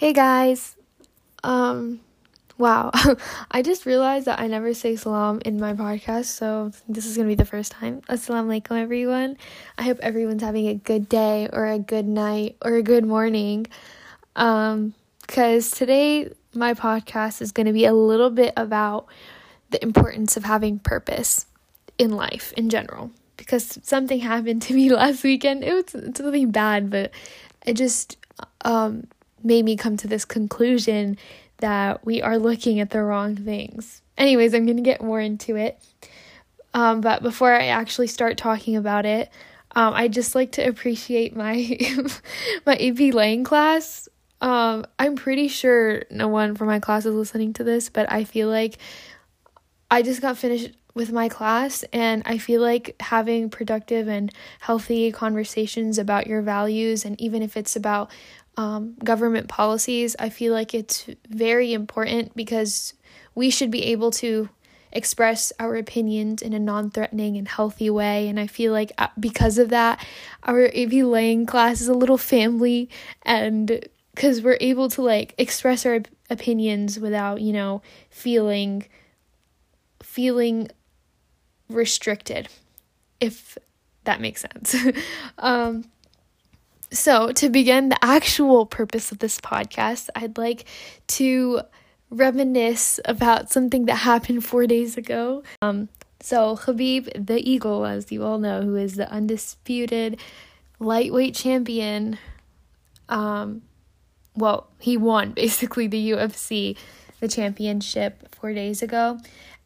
Hey guys. Um wow. I just realized that I never say salam in my podcast, so this is going to be the first time. Assalamu alaikum everyone. I hope everyone's having a good day or a good night or a good morning. Um cuz today my podcast is going to be a little bit about the importance of having purpose in life in general because something happened to me last weekend. It was something bad, but it just um made me come to this conclusion that we are looking at the wrong things. Anyways, I'm going to get more into it. Um, but before I actually start talking about it, um, I just like to appreciate my my AP Lang class. Um, I'm pretty sure no one from my class is listening to this, but I feel like I just got finished with my class and I feel like having productive and healthy conversations about your values and even if it's about um, government policies, I feel like it's very important because we should be able to express our opinions in a non threatening and healthy way. And I feel like uh, because of that, our AP Lang class is a little family and because we're able to like express our opinions without, you know, feeling feeling restricted if that makes sense. um so, to begin the actual purpose of this podcast, I'd like to reminisce about something that happened four days ago. Um, so, Khabib, the Eagle, as you all know, who is the undisputed lightweight champion, um, well, he won basically the UFC, the championship four days ago.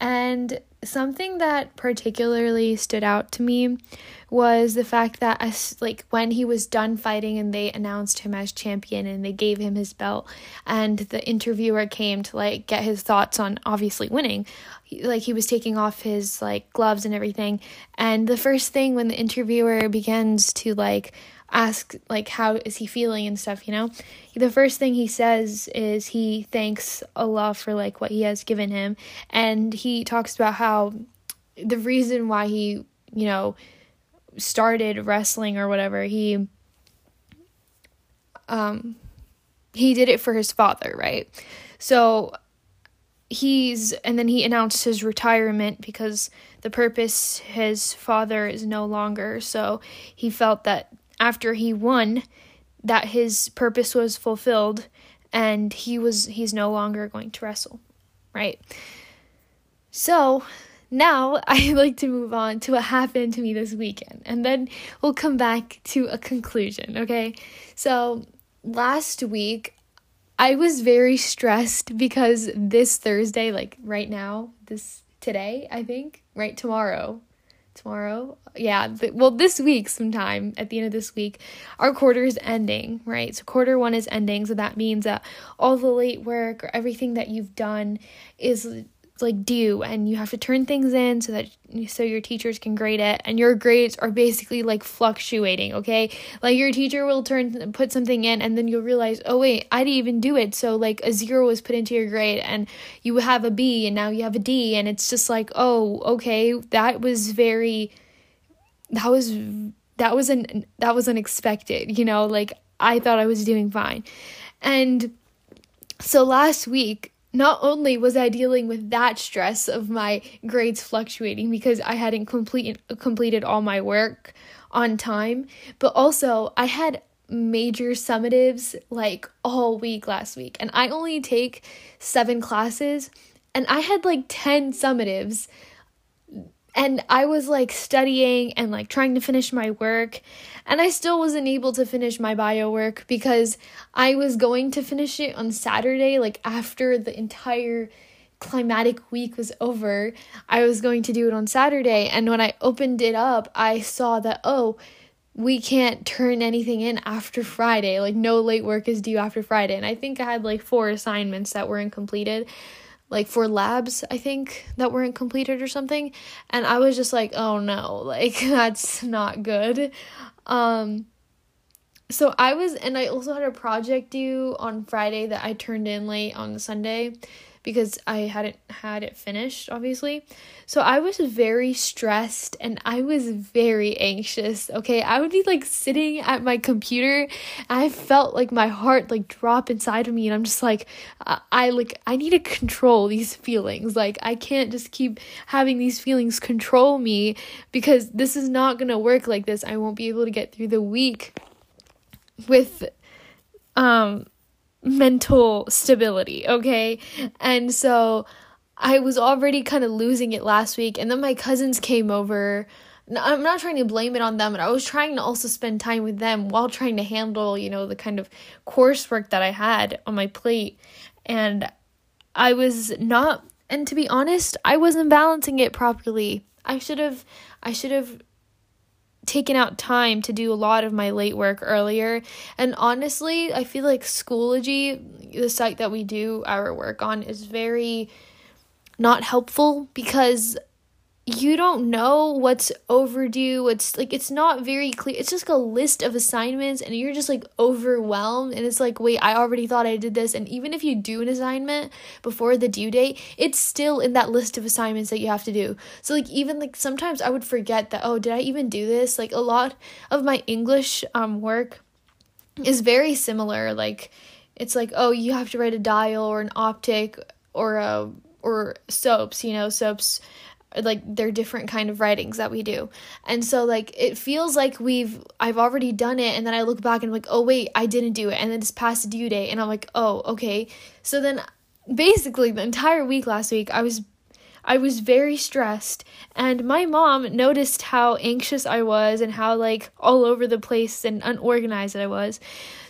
And something that particularly stood out to me was the fact that as like when he was done fighting and they announced him as champion and they gave him his belt and the interviewer came to like get his thoughts on obviously winning like he was taking off his like gloves and everything. And the first thing when the interviewer begins to like ask like how is he feeling and stuff you know? The first thing he says is he thanks allah for like what he has given him. And he talks about how the reason why he you know started wrestling or whatever he um he did it for his father right? So he's and then he announced his retirement because the purpose his father is no longer. So he felt that after he won that his purpose was fulfilled and he was he's no longer going to wrestle right? So now i like to move on to what happened to me this weekend and then we'll come back to a conclusion okay? So last week i was very stressed because this thursday like right now this today i think right tomorrow tomorrow. Yeah, th- well, this week, sometime at the end of this week, our quarter is ending, right? So, quarter one is ending. So, that means that all the late work or everything that you've done is like due and you have to turn things in so that so your teachers can grade it and your grades are basically like fluctuating okay? Like your teacher will turn put something in and then you'll realize oh wait i didn't even do it. So like a zero was put into your grade and you have a b and now you have a d and it's just like oh okay that was very that was that was an that was unexpected you know? Like i thought i was doing fine. And so last week not only was I dealing with that stress of my grades fluctuating because I hadn't complete, completed all my work on time, but also I had major summatives like all week last week. And I only take seven classes, and I had like 10 summatives and I was like studying and like trying to finish my work, and I still wasn't able to finish my bio work because I was going to finish it on Saturday, like after the entire climatic week was over. I was going to do it on Saturday, and when I opened it up, I saw that oh, we can't turn anything in after Friday. Like, no late work is due after Friday. And I think I had like four assignments that weren't completed like for labs, I think, that weren't completed or something. And I was just like, oh no, like that's not good. Um so I was, and I also had a project due on Friday that I turned in late on Sunday because I hadn't had it finished, obviously. So I was very stressed and I was very anxious. Okay, I would be like sitting at my computer. I felt like my heart like drop inside of me, and I'm just like, I, I like I need to control these feelings. Like I can't just keep having these feelings control me because this is not gonna work like this. I won't be able to get through the week with um mental stability, okay? And so I was already kind of losing it last week, and then my cousins came over. I'm not trying to blame it on them, but I was trying to also spend time with them while trying to handle, you know, the kind of coursework that I had on my plate. And I was not, and to be honest, I wasn't balancing it properly. I should have, I should have taken out time to do a lot of my late work earlier. And honestly, I feel like Schoology, the site that we do our work on, is very not helpful because you don't know what's overdue. It's like it's not very clear. It's just a list of assignments and you're just like overwhelmed and it's like wait i already thought i did this. And even if you do an assignment before the due date it's still in that list of assignments that you have to do. So like even like sometimes i would forget that oh did i even do this? Like a lot of my english um work is very similar. Like it's like oh you have to write a dial or an optic or a or SOAPs you know SOAPs like they're different kind of writings that we do. And so like it feels like we've i've already done it and then i look back and I'm like oh wait i didn't do it. And then it's past due date and i'm like oh okay. So then basically the entire week last week i was i was very stressed. And my mom noticed how anxious i was and how like all over the place and unorganized i was.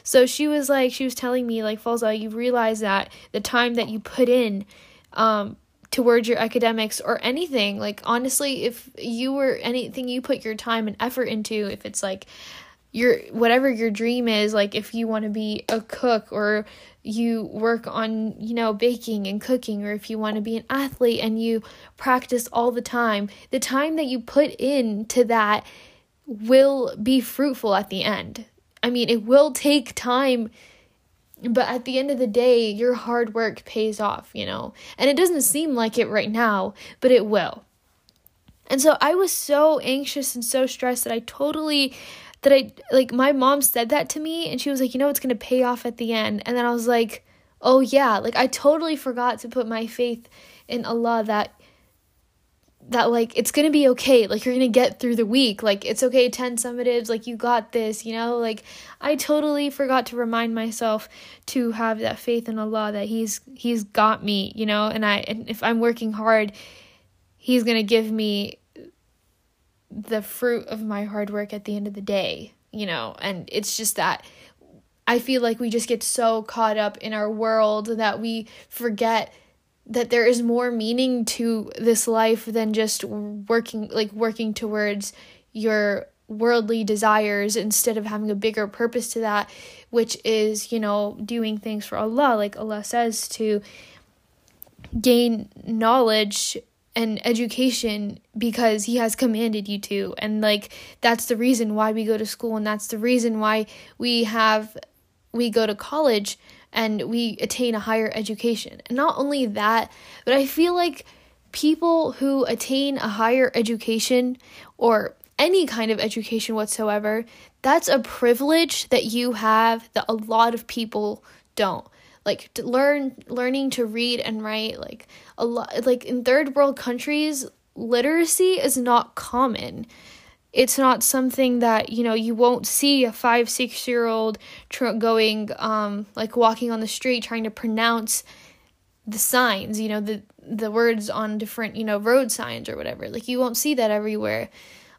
So she was like she was telling me like falza you realize that the time that you put in um towards your academics or anything. Like, honestly, if you were anything you put your time and effort into, if it's like your whatever your dream is, like if you want to be a cook or you work on, you know, baking and cooking, or if you want to be an athlete and you practice all the time, the time that you put into that will be fruitful at the end. I mean, it will take time but at the end of the day, your hard work pays off, you know? And it doesn't seem like it right now, but it will. And so I was so anxious and so stressed that I totally that I like my mom said that to me and she was like, "You know it's going to pay off at the end." And then I was like, "Oh yeah, like I totally forgot to put my faith in Allah that that like it's gonna be okay. Like you're gonna get through the week. Like it's okay 10 summatives like you got this you know? Like i totally forgot to remind myself to have that faith in allah that he's he's got me you know? And i and if i'm working hard he's gonna give me the fruit of my hard work at the end of the day you know? And it's just that i feel like we just get so caught up in our world that we forget that there is more meaning to this life than just working like working towards your worldly desires instead of having a bigger purpose to that which is you know doing things for Allah like Allah says to gain knowledge and education because he has commanded you to. And like that's the reason why we go to school and that's the reason why we have we go to college and we attain a higher education. And not only that, but I feel like people who attain a higher education or any kind of education whatsoever, that's a privilege that you have that a lot of people don't. Like learn learning to read and write like a lot like in third world countries literacy is not common it's not something that you know you won't see a five six year old tr- going um like walking on the street trying to pronounce the signs you know the the words on different you know road signs or whatever. Like you won't see that everywhere.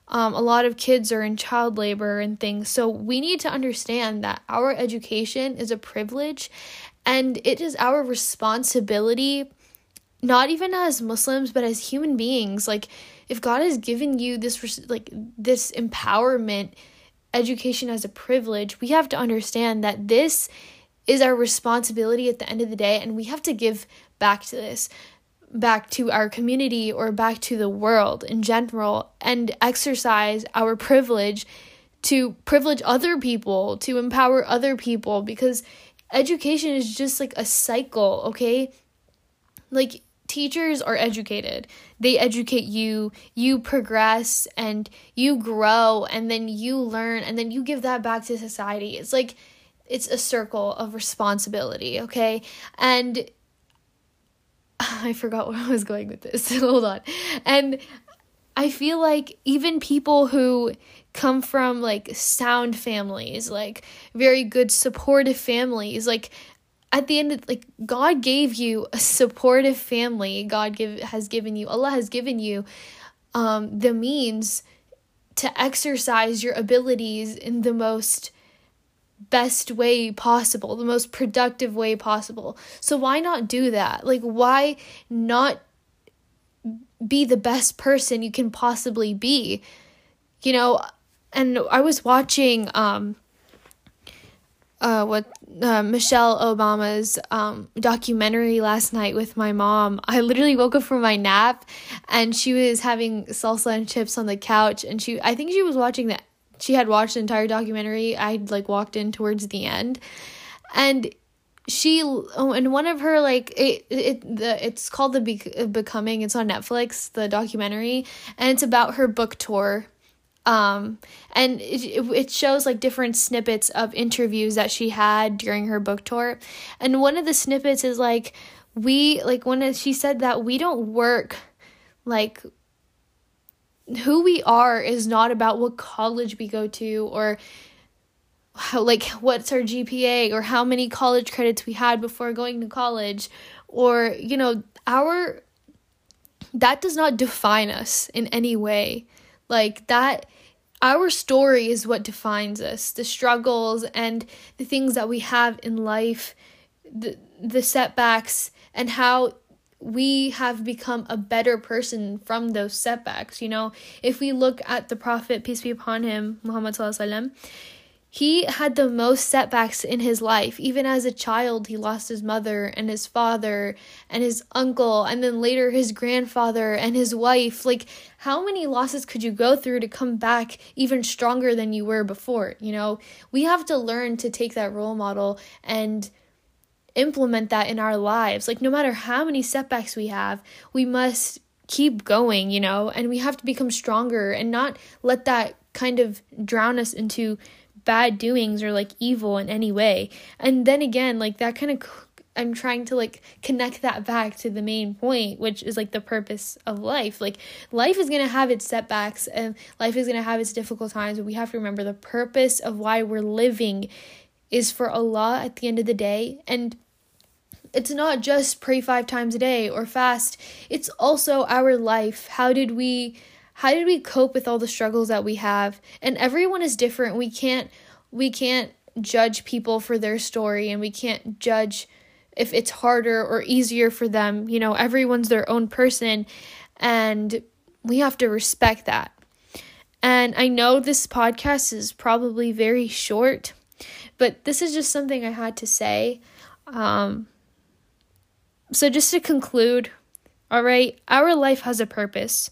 Um, a lot of kids are in child labor and things. So we need to understand that our education is a privilege and it is our responsibility not even as muslims but as human beings like if God has given you this like this empowerment, education as a privilege, we have to understand that this is our responsibility at the end of the day and we have to give back to this back to our community or back to the world in general and exercise our privilege to privilege other people, to empower other people because education is just like a cycle, okay? Like teachers are educated. They educate you, you progress and you grow and then you learn and then you give that back to society. It's like it's a circle of responsibility, okay? And I forgot where I was going with this. Hold on. And I feel like even people who come from like sound families, like very good supportive families, like at the end of like God gave you a supportive family. God give has given you Allah has given you um the means to exercise your abilities in the most best way possible, the most productive way possible. So why not do that? Like why not be the best person you can possibly be. You know, and I was watching um uh what uh, Michelle Obama's um documentary last night with my mom. I literally woke up from my nap and she was having salsa and chips on the couch and she I think she was watching that she had watched the entire documentary. I'd like walked in towards the end and she oh, and one of her like it it the it's called the Be- becoming it's on netflix the documentary and it's about her book tour um and it, it shows like different snippets of interviews that she had during her book tour. And one of the snippets is like we like when she said that we don't work like who we are is not about what college we go to or how, like what's our GPA or how many college credits we had before going to college or you know our that does not define us in any way like that our story is what defines us the struggles and the things that we have in life the the setbacks and how we have become a better person from those setbacks you know? If we look at the prophet peace be upon him muhammad sallallahu alaihi wasallam he had the most setbacks in his life. Even as a child, he lost his mother and his father and his uncle, and then later his grandfather and his wife. Like, how many losses could you go through to come back even stronger than you were before? You know, we have to learn to take that role model and implement that in our lives. Like, no matter how many setbacks we have, we must keep going, you know, and we have to become stronger and not let that kind of drown us into bad doings or like evil in any way. And then again, like that kind of I'm trying to like connect that back to the main point, which is like the purpose of life. Like life is going to have its setbacks and life is going to have its difficult times, but we have to remember the purpose of why we're living is for Allah at the end of the day. And it's not just pray 5 times a day or fast. It's also our life. How did we how did we cope with all the struggles that we have? And everyone is different. We can't we can't judge people for their story and we can't judge if it's harder or easier for them. You know everyone's their own person and we have to respect that. And i know this podcast is probably very short but this is just something i had to say. Um so just to conclude all right our life has a purpose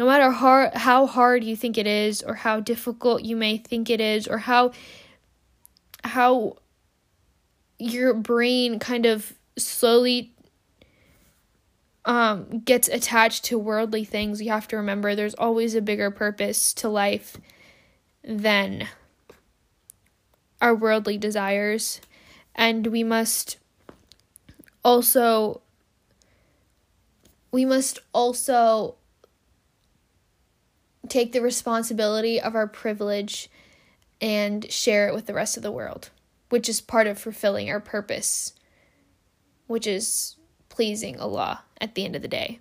no matter how, how hard you think it is or how difficult you may think it is or how how your brain kind of slowly um, gets attached to worldly things, you have to remember there's always a bigger purpose to life than our worldly desires. And we must also we must also take the responsibility of our privilege and share it with the rest of the world, which is part of fulfilling our purpose, which is pleasing Allah at the end of the day.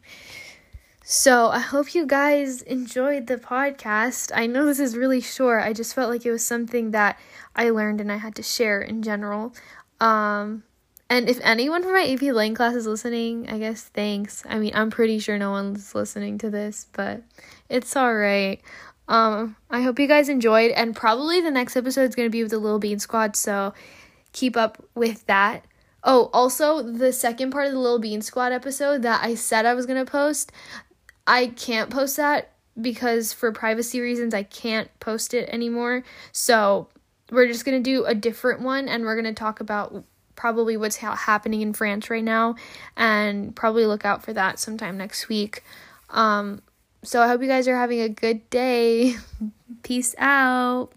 So, I hope you guys enjoyed the podcast. I know this is really short. I just felt like it was something that I learned and I had to share in general. Um, and if anyone from my AP Lang class is listening, I guess thanks. I mean, I'm pretty sure no one's listening to this, but it's all right. Um, I hope you guys enjoyed, and probably the next episode is gonna be with the Little Bean Squad, so keep up with that. Oh, also the second part of the Little Bean Squad episode that I said I was gonna post, I can't post that because for privacy reasons I can't post it anymore. So we're just going to do a different one and we're going to talk about probably what's ha- happening in France right now and probably look out for that sometime next week. Um, so I hope you guys are having a good day. Peace out.